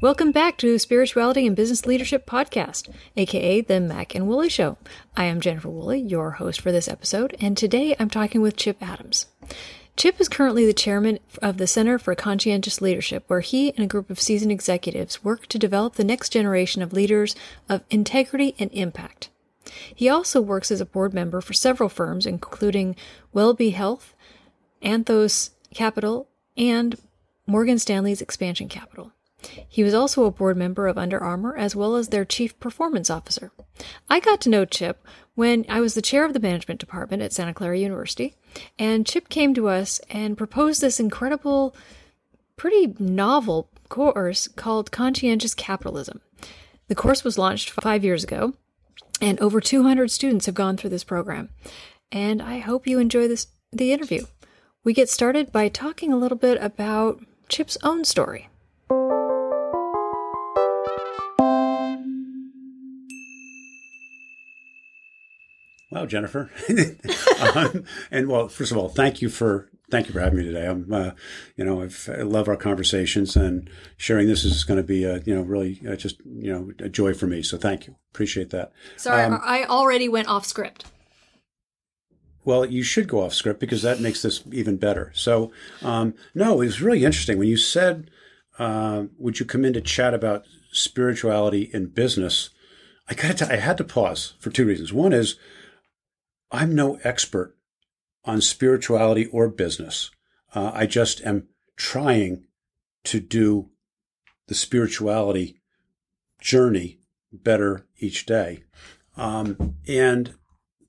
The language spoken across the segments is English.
Welcome back to Spirituality and Business Leadership Podcast, aka the Mac and Woolley Show. I am Jennifer Woolley, your host for this episode, and today I'm talking with Chip Adams. Chip is currently the chairman of the Center for Conscientious Leadership, where he and a group of seasoned executives work to develop the next generation of leaders of integrity and impact. He also works as a board member for several firms, including WellBe Health, Anthos Capital, and Morgan Stanley's Expansion Capital. He was also a board member of Under Armour as well as their chief performance officer. I got to know Chip when I was the chair of the management department at Santa Clara University, and Chip came to us and proposed this incredible, pretty novel course called Conscientious Capitalism. The course was launched five years ago, and over 200 students have gone through this program. And I hope you enjoy this the interview. We get started by talking a little bit about Chip's own story. Wow, Jennifer. um, and well, first of all, thank you for thank you for having me today. I'm, uh, you know, I've, i love our conversations and sharing this is going to be, a, you know, really uh, just, you know, a joy for me. So thank you. Appreciate that. Sorry, um, I already went off script. Well, you should go off script because that makes this even better. So, um, no, it was really interesting when you said, uh, "Would you come in to chat about spirituality in business?" I got I had to pause for two reasons. One is I'm no expert on spirituality or business. Uh, I just am trying to do the spirituality journey better each day. Um, and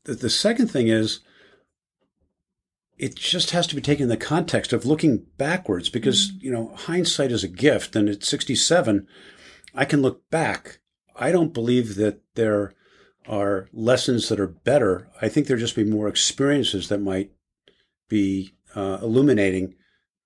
the, the second thing is, it just has to be taken in the context of looking backwards because, mm-hmm. you know, hindsight is a gift. And at 67, I can look back. I don't believe that there are lessons that are better. I think there'd just be more experiences that might be uh, illuminating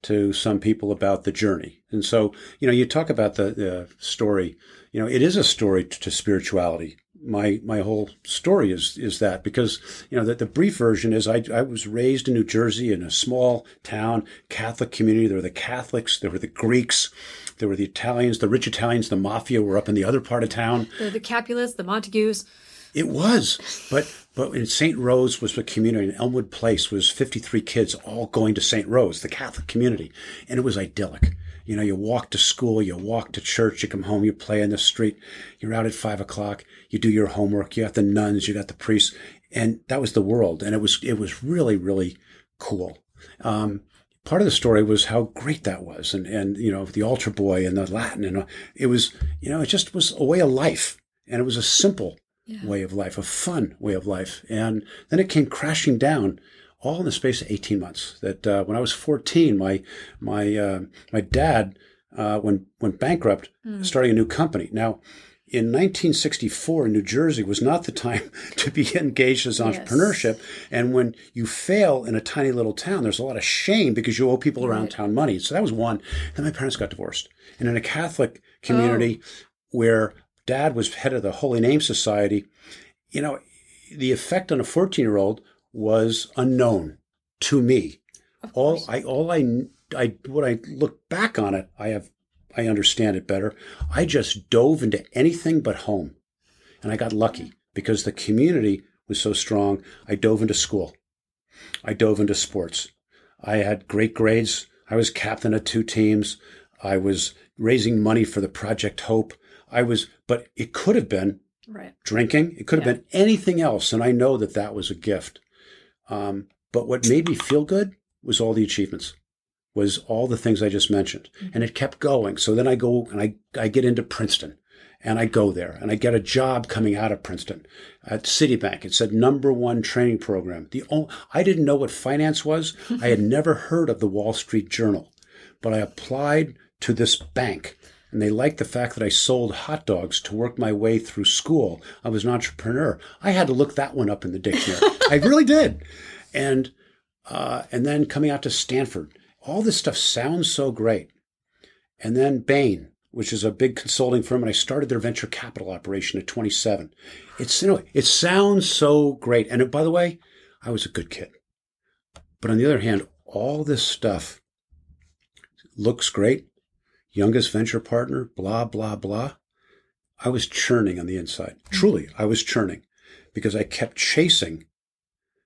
to some people about the journey. And so, you know, you talk about the, the story. You know, it is a story to, to spirituality. My my whole story is is that because you know that the brief version is I I was raised in New Jersey in a small town Catholic community. There were the Catholics, there were the Greeks, there were the Italians, the rich Italians, the mafia were up in the other part of town. The, the Capulets, the Montagues. It was, but but in St. Rose was a community, and Elmwood Place was 53 kids all going to St. Rose, the Catholic community, and it was idyllic. You know, you walk to school, you walk to church, you come home, you play in the street, you're out at five o'clock, you do your homework, you got the nuns, you got the priests, and that was the world, and it was it was really really cool. Um, part of the story was how great that was, and and you know the altar boy and the Latin, and it was you know it just was a way of life, and it was a simple yeah. way of life, a fun way of life. And then it came crashing down all in the space of 18 months. That uh, when I was 14, my my uh, my dad uh, went went bankrupt, mm. starting a new company. Now, in 1964, New Jersey was not the time to be engaged as entrepreneurship. Yes. And when you fail in a tiny little town, there's a lot of shame because you owe people around right. town money. So that was one. Then my parents got divorced, and in a Catholic community. Oh. Where dad was head of the Holy Name Society, you know, the effect on a 14 year old was unknown to me. All I, all I, I, when I look back on it, I have, I understand it better. I just dove into anything but home. And I got lucky because the community was so strong. I dove into school. I dove into sports. I had great grades. I was captain of two teams. I was raising money for the Project Hope. I was, but it could have been right. drinking. It could have yeah. been anything else. And I know that that was a gift. Um, but what made me feel good was all the achievements, was all the things I just mentioned. Mm-hmm. And it kept going. So then I go and I, I get into Princeton and I go there and I get a job coming out of Princeton at Citibank. It said number one training program. The only, I didn't know what finance was. I had never heard of the Wall Street Journal, but I applied to this bank and they liked the fact that I sold hot dogs to work my way through school. I was an entrepreneur. I had to look that one up in the dictionary. I really did. And uh, and then coming out to Stanford, all this stuff sounds so great. And then Bain, which is a big consulting firm, and I started their venture capital operation at 27. It's you know, it sounds so great. And by the way, I was a good kid. But on the other hand, all this stuff looks great. Youngest venture partner, blah, blah, blah. I was churning on the inside. Mm. Truly, I was churning because I kept chasing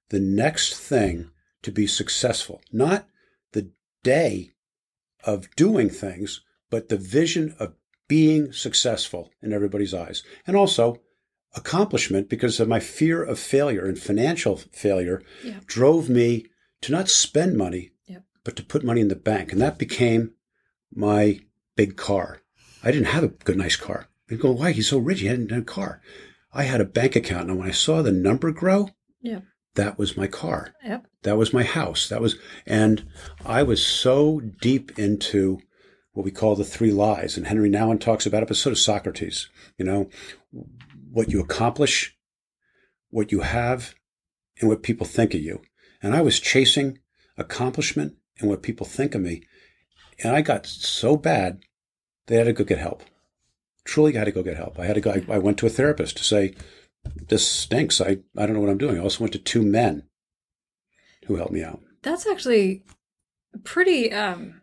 the next thing to be successful, not the day of doing things, but the vision of being successful in everybody's eyes. And also accomplishment because of my fear of failure and financial failure Yeah. drove me to not spend money, Yep. but to put money in the bank. And that became my big car. I didn't have a good, nice car. They go, why? He's so rich. He hadn't done a car. I had a bank account. And when I saw the number grow, Yeah. that was my car. Yep. That was my house. That was, and I was so deep into what we call the three lies. And Henri Nouwen talks about it, but so does Socrates. You know, what you accomplish, what you have, and what people think of you. And I was chasing accomplishment and what people think of me. And I got so bad, they had to go get help. Truly had to go get help. I had to go, I, I went to a therapist to say, this stinks. I, I don't know what I'm doing. I also went to two men who helped me out. That's actually pretty um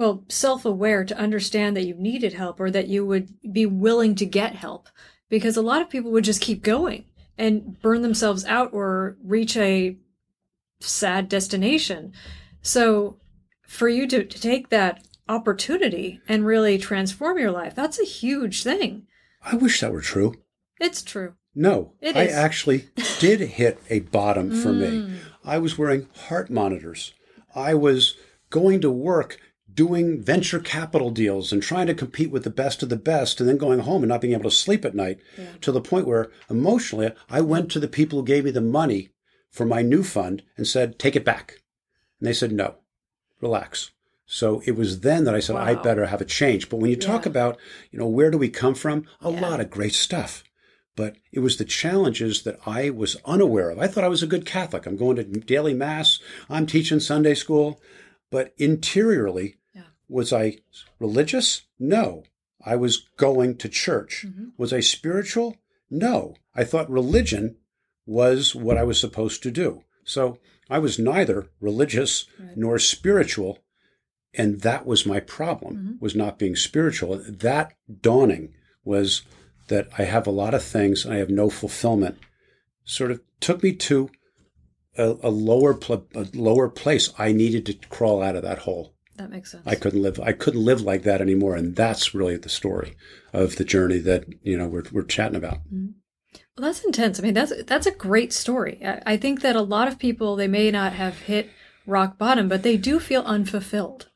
well, self-aware to understand that you needed help or that you would be willing to get help because a lot of people would just keep going and burn themselves out or reach a sad destination. So for you to, to take that opportunity and really transform your life, that's a huge thing. I wish that were true. It's true. No, It I is. actually did hit a bottom for me. Mm. I was wearing heart monitors. I was going to work doing venture capital deals and trying to compete with the best of the best and then going home and not being able to sleep at night Yeah. to the point where emotionally I went to the people who gave me the money for my new fund and said, take it back. And they said, no, relax. So it was then that I said, I Wow. better have a change. But when you talk about, you know, where do we come from? A Yeah. lot of great stuff. But it was the challenges that I was unaware of. I thought I was a good Catholic. I'm going to daily mass. I'm teaching Sunday school. But interiorly, Yeah. was I religious? No. I was going to church. Mhm. Was I spiritual? No. I thought religion was what I was supposed to do. So I was neither religious Right. nor spiritual. And that was my problem, Mhm. was not being spiritual. That dawning was that I have a lot of things I have no fulfillment. Sort of took me to a, a lower pl- a lower place. I needed to crawl out of that hole. That makes sense. I couldn't live. I couldn't live like that anymore, and that's really the story of the journey that you know we're we're chatting about. Well, that's intense. I mean, that's that's a great story. I, I think that a lot of people they may not have hit rock bottom, but they do feel unfulfilled.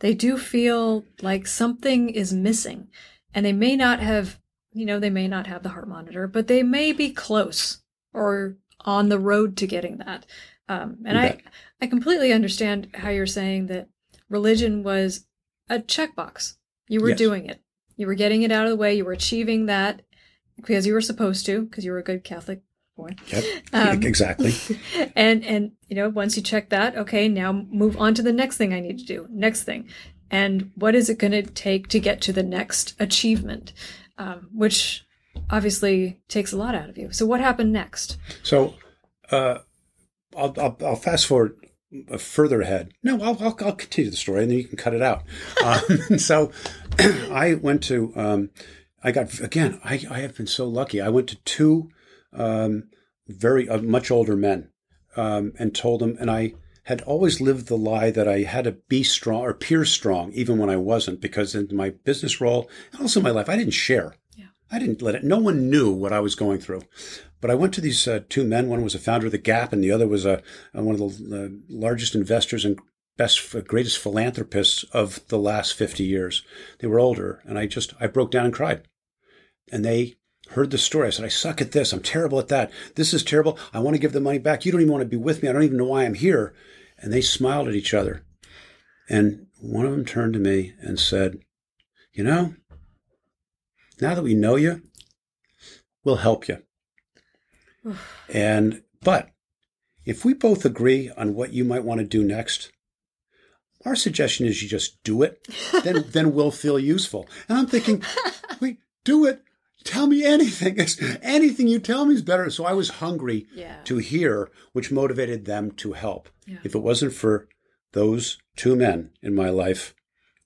They do feel like something is missing, and they may not have, you know, they may not have the heart monitor, but they may be close or on the road to getting that. Um, and I. I completely understand how you're saying that religion was a checkbox. You were Yes. doing it. You were getting it out of the way. You were achieving that because you were supposed to, because you were a good Catholic boy. Yep, Um, exactly. And and you know, once you check that, okay, now move on to the next thing I need to do. Next thing, and what is it going to take to get to the next achievement, um, which obviously takes a lot out of you. So what happened next? So, uh, I'll, I'll I'll fast forward uh, further ahead. No, I'll, I'll I'll continue the story, and then you can cut it out. um, so, I went to. Um, I got again. I I have been so lucky. I went to two um, very uh, much older men um, and told them, and I had always lived the lie that I had to be strong or appear strong, even when I wasn't, because in my business role and also my life, I didn't share. Yeah. I didn't let it. No one knew what I was going through. But I went to these uh, two men. One was a founder of the Gap, and the other was a, uh, one of the uh, largest investors and best, greatest philanthropists of the last fifty years. They were older, and I just I broke down and cried. And they heard the story. I said, "I suck at this. I'm terrible at that. This is terrible. I want to give the money back. You don't even want to be with me. I don't even know why I'm here." And they smiled at each other. And one of them turned to me and said, "You know, now that we know you, we'll help you." And but if we both agree on what you might want to do next, Our suggestion is you just do it, then then we'll feel useful. And I'm thinking, we do it. Tell me anything. Anything you tell me is better. So I was hungry Yeah. to hear, which motivated them to help. Yeah. If it wasn't for those two men in my life,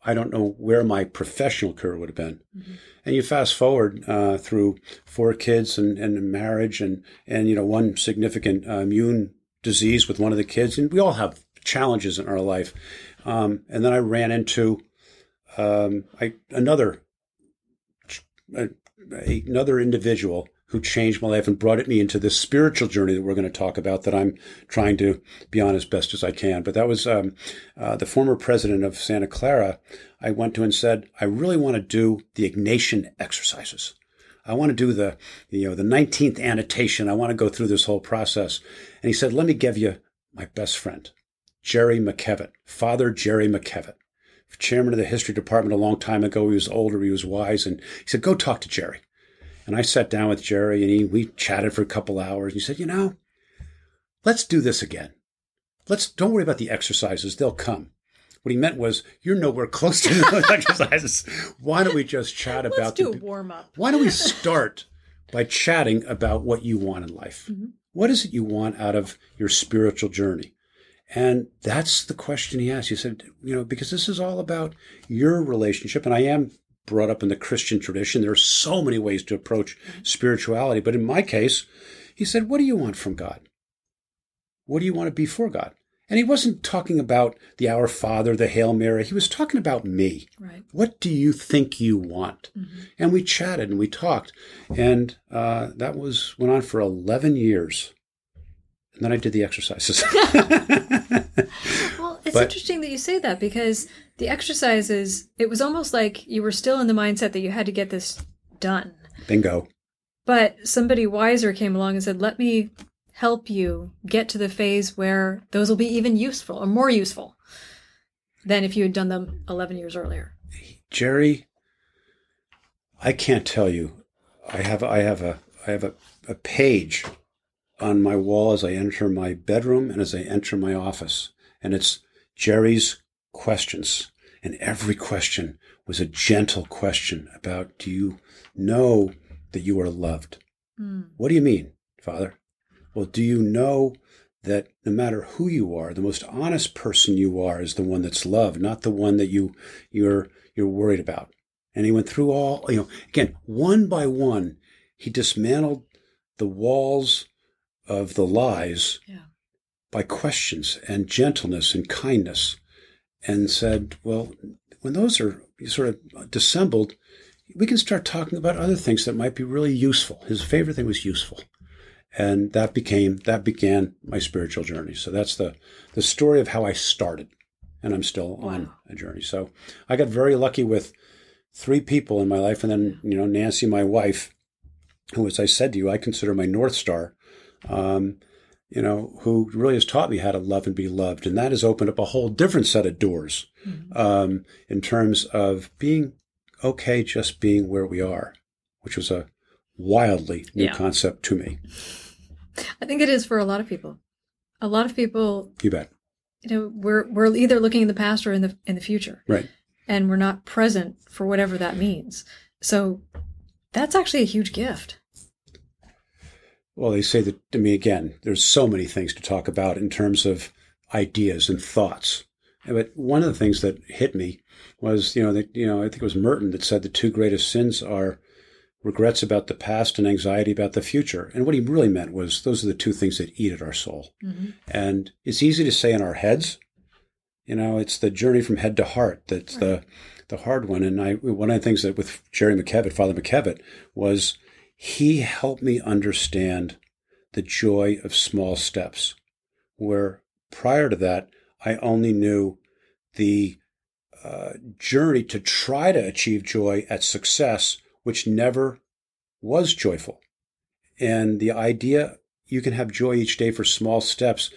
I don't know where my professional career would have been. Mm-hmm. And you fast forward uh, through four kids and, and marriage and, and, you know, one significant uh, immune disease with one of the kids. And we all have challenges in our life. Um, and then I ran into um, I, another a, another individual who changed my life and brought me into this spiritual journey that we're going to talk about that I'm trying to be on as best as I can. But that was um, uh, the former president of Santa Clara. I went to and said, I really want to do the Ignatian exercises. I want to do the, you know, the 19th annotation. I want to go through this whole process. And he said, let me give you my best friend, Jerry McKevitt, Father Jerry McKevitt chairman of the history department a long time ago. He was older, he was wise, and he said, "Go talk to Jerry." And I sat down with Jerry, and he, we chatted for a couple hours. And he said, "You know, let's do this again. Let's don't worry about the exercises; they'll come." What he meant was, "You're nowhere close to those exercises. Why don't we just chat Let's about do the, a warm up. why don't we start by chatting about what you want in life? Mm-hmm. What is it you want out of your spiritual journey? And that's the question he asked. He said, you know, because this is all about your relationship. And I am brought up in the Christian tradition. There are so many ways to approach spirituality. But in my case, he said, what do you want from God? What do you want to be for God? And he wasn't talking about the Our Father, the Hail Mary. He was talking about me. Right. What do you think you want? And we chatted and we talked. And uh, that was went on for 11 years. And then I did the exercises. Well, it's But- interesting that you say that because the exercises, it was almost like you were still in the mindset that you had to get this done. Bingo. But somebody wiser came along and said, let me help you get to the phase where those will be even useful or more useful than if you had done them 11 years earlier. Jerry, I can't tell you. I have I have a I have a, a page on my wall as I enter my bedroom and as I enter my office. And it's Jerry's questions. And every question was a gentle question about do you know that you are loved? Hmm. What do you mean, Father? Well, do you know that no matter who you are, the most honest person you are is the one that's loved, not the one that you you're you're worried about. And he went through all, you know, again, one by one, he dismantled the walls of the lies Yeah. by questions and gentleness and kindness and said, well, when those are sort of dissembled, we can start talking about other things that might be really useful. His favorite thing was useful. And that became that began my spiritual journey. So that's the the story of how I started. And I'm still on a journey. So I got very lucky with three people in my life and then, you know, Nancy, my wife, who as I said to you, I consider my North Star. Um, you know, who really has taught me how to love and be loved. And that has opened up a whole different set of doors um, in terms of being okay just being where we are, which was a wildly new Yeah. concept to me. I think it is for a lot of people. A lot of people, You bet. you know, we're we're either looking in the past or in the in the future. Right. And we're not present for whatever that means. So that's actually a huge gift. Well, they say that to me again, there's so many things to talk about in terms of ideas and thoughts. But one of the things that hit me was, you know, that, you know, I think it was Merton that said the two greatest sins are regrets about the past and anxiety about the future. And what he really meant was those are the two things that eat at our soul. Mm-hmm. And it's easy to say in our heads, you know, it's the journey from head to heart that's the the hard one. And I one of the things that with Jerry McKevitt, Father McKevitt, was he helped me understand the joy of small steps. Where prior to that, I only knew the uh, journey to try to achieve joy at success, which never was joyful. And the idea you can have joy each day for small steps,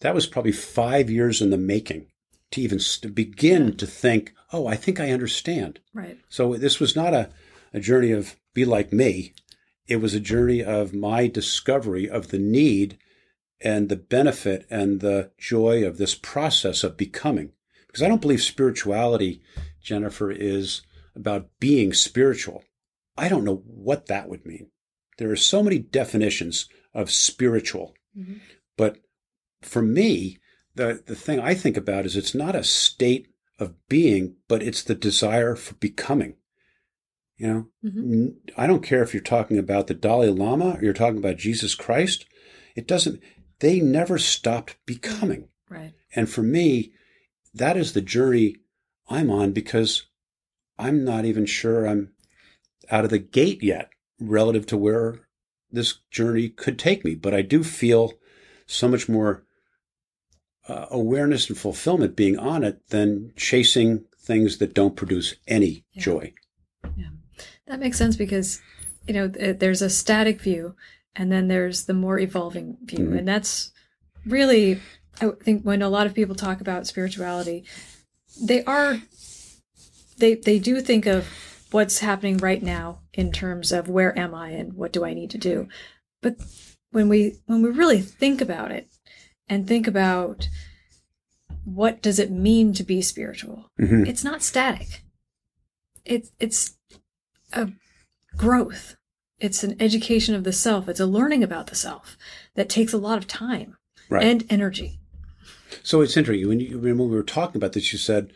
that was probably five years in the making to even begin to think, oh, I think I understand. Right. So this was not a, a journey of be like me. It was a journey of my discovery of the need and the benefit and the joy of this process of becoming. Because I don't believe spirituality, Jennifer, is about being spiritual. I don't know what that would mean. There are so many definitions of spiritual. Mm-hmm. But for me, the, the thing I think about is it's not a state of being, but it's the desire for becoming. You know, mm-hmm. I don't care if you're talking about the Dalai Lama or you're talking about Jesus Christ. It doesn't, they never stopped becoming. Right. And for me, that is the journey I'm on because I'm not even sure I'm out of the gate yet relative to where this journey could take me. But I do feel so much more uh, awareness and fulfillment being on it than chasing things that don't produce any yeah. joy. That makes sense because you know there's a static view, and then there's the more evolving view, mm-hmm. and that's really I think when a lot of people talk about spirituality, they are they they do think of what's happening right now in terms of where am I and what do I need to do. But when we when we really think about it and think about what does it mean to be spiritual, mm-hmm. it's not static. It's it's a growth. It's an education of the self. It's a learning about the self that takes a lot of time right. and energy. So it's interesting. When, you, when we were talking about this, you said,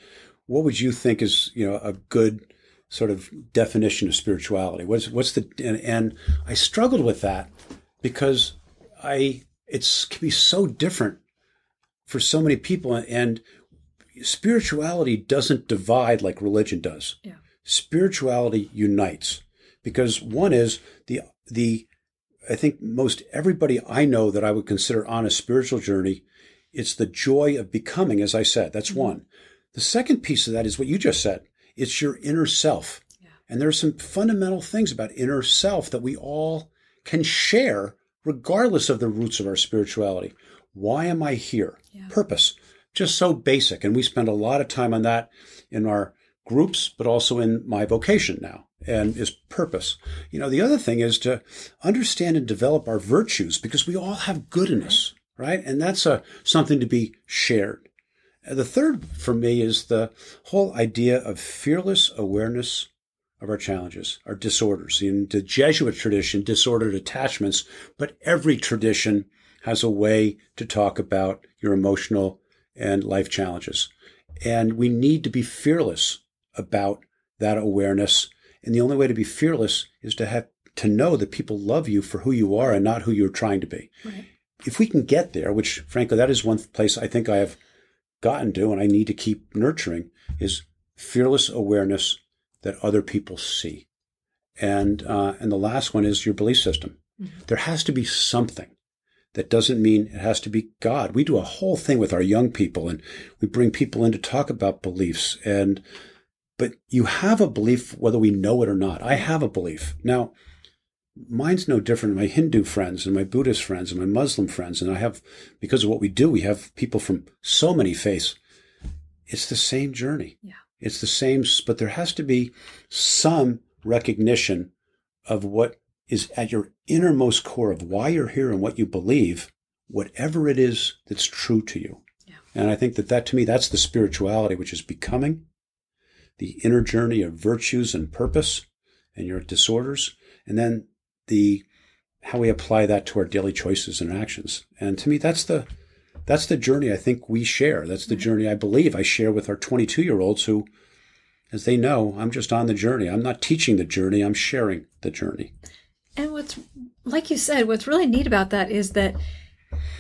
"What would you think is you know a good sort of definition of spirituality? What's what's the and, and I struggled with that because I it's can be so different for so many people and spirituality doesn't divide like religion does. Yeah. Spirituality unites because one is the the I think most everybody I know that I would consider on a spiritual journey, it's the joy of becoming, as I said. That's mm-hmm. one. The second piece of that is what you just said. It's your inner self. Yeah. And there are some fundamental things about inner self that we all can share regardless of the roots of our spirituality. Why am I here? Yeah. Purpose. Just so basic. And we spend a lot of time on that in our groups, but also in my vocation now and is purpose. You know, the other thing is to understand and develop our virtues because we all have good in us, right? And that's a, something to be shared. The third for me is the whole idea of fearless awareness of our challenges, our disorders. In the Jesuit tradition, disordered attachments, but every tradition has a way to talk about your emotional and life challenges. And we need to be fearless about that awareness. And the only way to be fearless is to have to know that people love you for who you are and not who you're trying to be. Right. If we can get there, which frankly, that is one place I think I have gotten to and I need to keep nurturing, is fearless awareness that other people see. And, uh, and the last one is your belief system. Mm-hmm. There has to be something. That doesn't mean it has to be God. We do a whole thing with our young people and we bring people in to talk about beliefs. And, but you have a belief whether we know it or not. I have a belief. Now, mine's no different than my Hindu friends and my Buddhist friends and my Muslim friends. And I have, because of what we do, we have people from so many faiths. It's the same journey. Yeah. It's the same, but there has to be some recognition of what is at your innermost core of why you're here and what you believe, whatever it is that's true to you. Yeah. And I think that that to me, that's the spirituality, which is becoming the inner journey of virtues and purpose and your disorders. And then the, how we apply that to our daily choices and actions. And to me, that's the, that's the journey I think we share. That's the mm-hmm. journey I believe I share with our 22 year olds who, as they know, I'm just on the journey. I'm not teaching the journey, I'm sharing the journey. And what's, like you said, what's really neat about that is that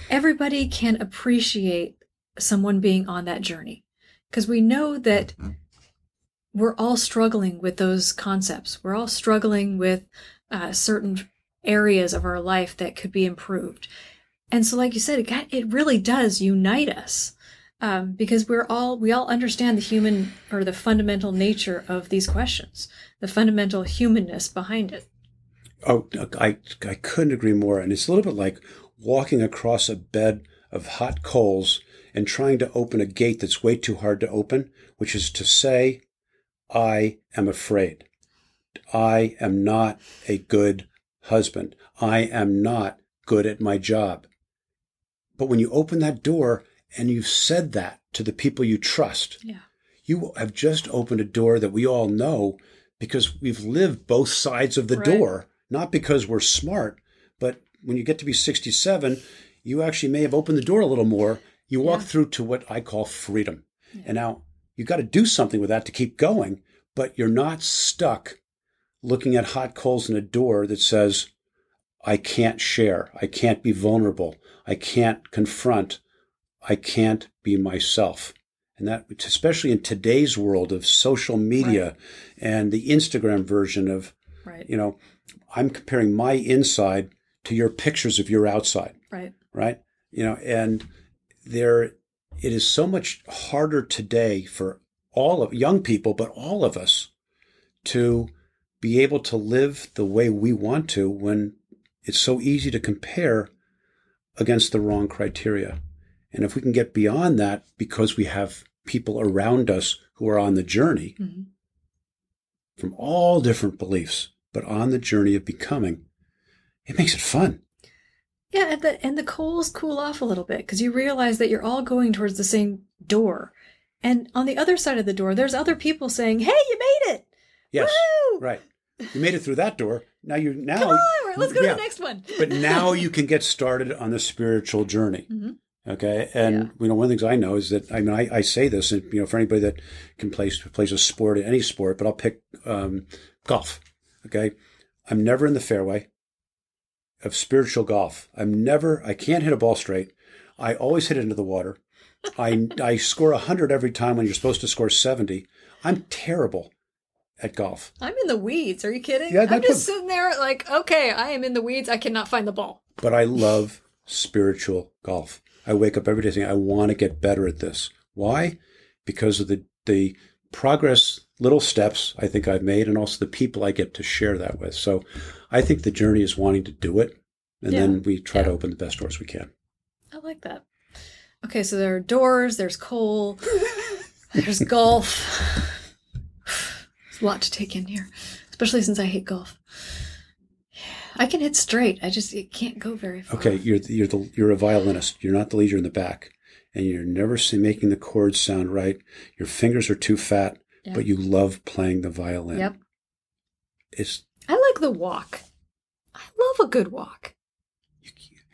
everybody can appreciate someone being on that journey. Because we know that mm-hmm. We're all struggling with those concepts. We're all struggling with uh, certain areas of our life that could be improved. And so, like you said, it, it really does unite us um, because we're all we all understand the human or the fundamental nature of these questions, the fundamental humanness behind it. Oh, I I couldn't agree more. And it's a little bit like walking across a bed of hot coals and trying to open a gate that's way too hard to open, which is to say, I am afraid. I am not a good husband. I am not good at my job. But when you open that door, and you've said that to the people you trust, Yeah. you have just opened a door that we all know because we've lived both sides of the Right. door, not because we're smart, but when you get to be 67, you actually may have opened the door a little more. You walk Yeah. through to what I call freedom. And now you got to do something with that to keep going, but you're not stuck looking at hot coals in a door that says, I can't share. I can't be vulnerable. I can't confront. I can't be myself. And that, especially in today's world of social media and the Instagram version of, Right. you know, I'm comparing my inside to your pictures of your outside Right. right? You know, and there, it is so much harder today for all of young people, but all of us, to be able to live the way we want to when it's so easy to compare against the wrong criteria. And if we can get beyond that because we have people around us who are on the journey Mhm. from all different beliefs, but on the journey of becoming, it makes it fun. Yeah, and the and the coals cool off a little bit because you realize that you're all going towards the same door, and on the other side of the door, there's other people saying, "Hey, you made it! Yes. Woo! Right. You made it through that door. Now you now Come on, let's go yeah. to the next one." but now you can get started on the spiritual journey. Mhm. Okay, and Yeah. you know one of the things I know is that I mean I, I say this, and you know for anybody that can play plays a sport, in any sport, but I'll pick um, golf. Okay, I'm never in the fairway of spiritual golf. I'm never. I can't hit a ball straight. I always hit it into the water. I I score hundred every time when you're supposed to score seventy. I'm terrible at golf. I'm in the weeds. Are you kidding? Yeah, I'm just sitting there like, okay, I am in the weeds. I cannot find the ball. but I love spiritual golf. I wake up every day saying I want to get better at this. Why? Because of the the progress, little steps I think I've made, and also the people I get to share that with. So I think the journey is wanting to do it, and Yeah. then we try to open the best doors we can. I like that. Okay, so there are doors. There's coal. there's golf. There's a lot to take in here, especially since I hate golf. I can hit straight. I just it can't go very far. Okay, you're the, you're the you're a violinist. You're not the leader in the back, and you're never making the chords sound right. Your fingers are too fat, Yeah. but you love playing the violin. Yep. It's I like the walk. I love a good walk.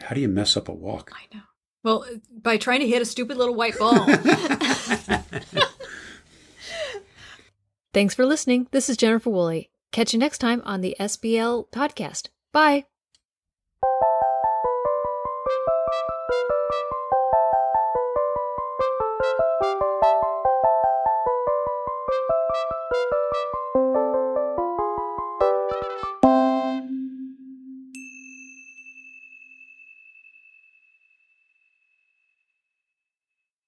how do you mess up a walk? I know. Well, uh, by trying to hit a stupid little white ball. Thanks for listening. This is Jennifer Woolley. Catch you next time on the SBL podcast. Bye.